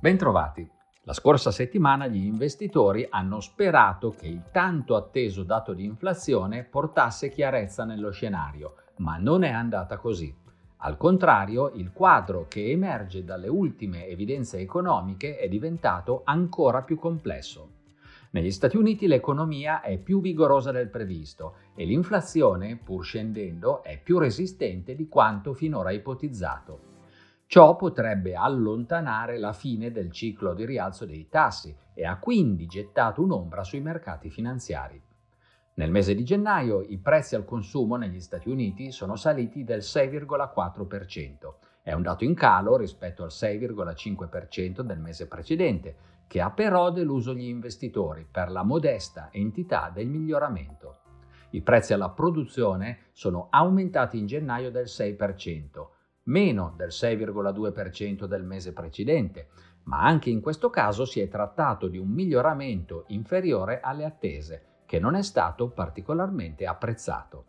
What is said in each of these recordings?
Bentrovati. La scorsa settimana gli investitori hanno sperato che il tanto atteso dato di inflazione portasse chiarezza nello scenario, ma non è andata così. Al contrario, il quadro che emerge dalle ultime evidenze economiche è diventato ancora più complesso. Negli Stati Uniti l'economia è più vigorosa del previsto e l'inflazione, pur scendendo, è più resistente di quanto finora ipotizzato. Ciò potrebbe allontanare la fine del ciclo di rialzo dei tassi e ha quindi gettato un'ombra sui mercati finanziari. Nel mese di gennaio i prezzi al consumo negli Stati Uniti sono saliti del 6,4%. È un dato in calo rispetto al 6,5% del mese precedente, che ha però deluso gli investitori per la modesta entità del miglioramento. I prezzi alla produzione sono aumentati in gennaio del 6%, meno del 6,2% del mese precedente, ma anche in questo caso si è trattato di un miglioramento inferiore alle attese, che non è stato particolarmente apprezzato.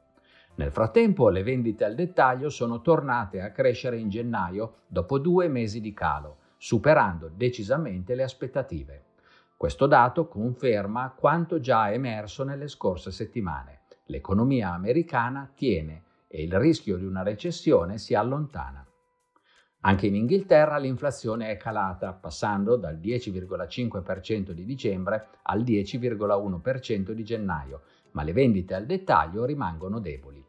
Nel frattempo le vendite al dettaglio sono tornate a crescere in gennaio dopo due mesi di calo, superando decisamente le aspettative. Questo dato conferma quanto già emerso nelle scorse settimane. L'economia americana tiene e il rischio di una recessione si allontana. Anche in Inghilterra l'inflazione è calata, passando dal 10,5% di dicembre al 10,1% di gennaio, ma le vendite al dettaglio rimangono deboli.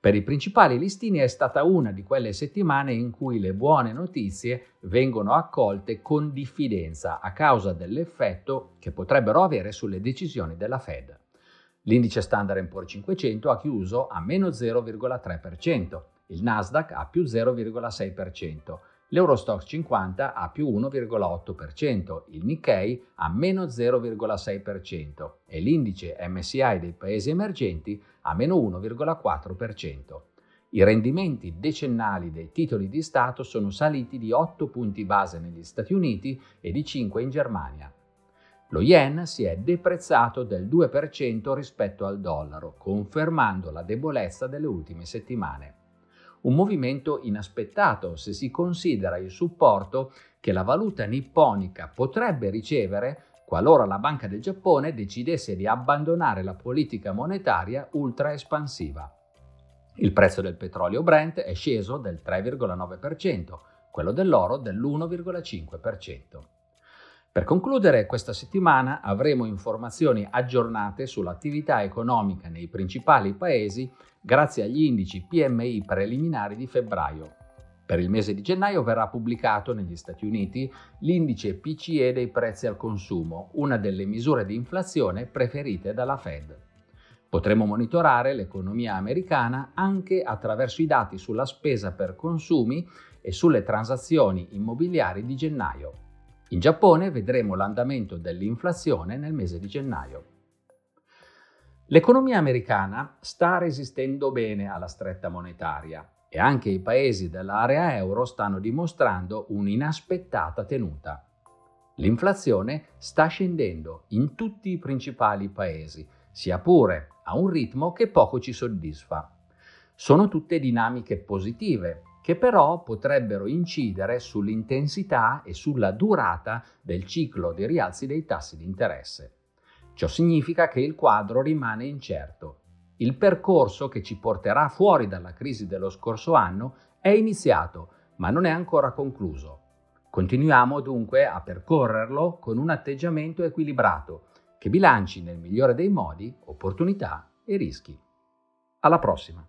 Per i principali listini è stata una di quelle settimane in cui le buone notizie vengono accolte con diffidenza a causa dell'effetto che potrebbero avere sulle decisioni della Fed. L'indice Standard Poor's 500 ha chiuso a meno 0,3%, il Nasdaq a più 0,6%, l'Eurostox 50 a più 1,8%, il Nikkei a meno 0,6% e l'indice MSI dei paesi emergenti a meno 1,4%. I rendimenti decennali dei titoli di Stato sono saliti di 8 punti base negli Stati Uniti e di 5 in Germania. Lo yen si è deprezzato del 2% rispetto al dollaro, confermando la debolezza delle ultime settimane. Un movimento inaspettato se si considera il supporto che la valuta nipponica potrebbe ricevere qualora la Banca del Giappone decidesse di abbandonare la politica monetaria ultra espansiva. Il prezzo del petrolio Brent è sceso del 3,9%, quello dell'oro dell'1,5%. Per concludere, questa settimana avremo informazioni aggiornate sull'attività economica nei principali paesi grazie agli indici PMI preliminari di febbraio. Per il mese di gennaio verrà pubblicato negli Stati Uniti l'indice PCE dei prezzi al consumo, una delle misure di inflazione preferite dalla Fed. Potremo monitorare l'economia americana anche attraverso i dati sulla spesa per consumi e sulle transazioni immobiliari di gennaio. In Giappone vedremo l'andamento dell'inflazione nel mese di gennaio. L'economia americana sta resistendo bene alla stretta monetaria e anche i paesi dell'area euro stanno dimostrando un'inaspettata tenuta. L'inflazione sta scendendo in tutti i principali paesi, sia pure a un ritmo che poco ci soddisfa. Sono tutte dinamiche positive che però potrebbero incidere sull'intensità e sulla durata del ciclo di rialzi dei tassi di interesse. Ciò significa che il quadro rimane incerto. Il percorso che ci porterà fuori dalla crisi dello scorso anno è iniziato, ma non è ancora concluso. Continuiamo dunque a percorrerlo con un atteggiamento equilibrato che bilanci nel migliore dei modi opportunità e rischi. Alla prossima!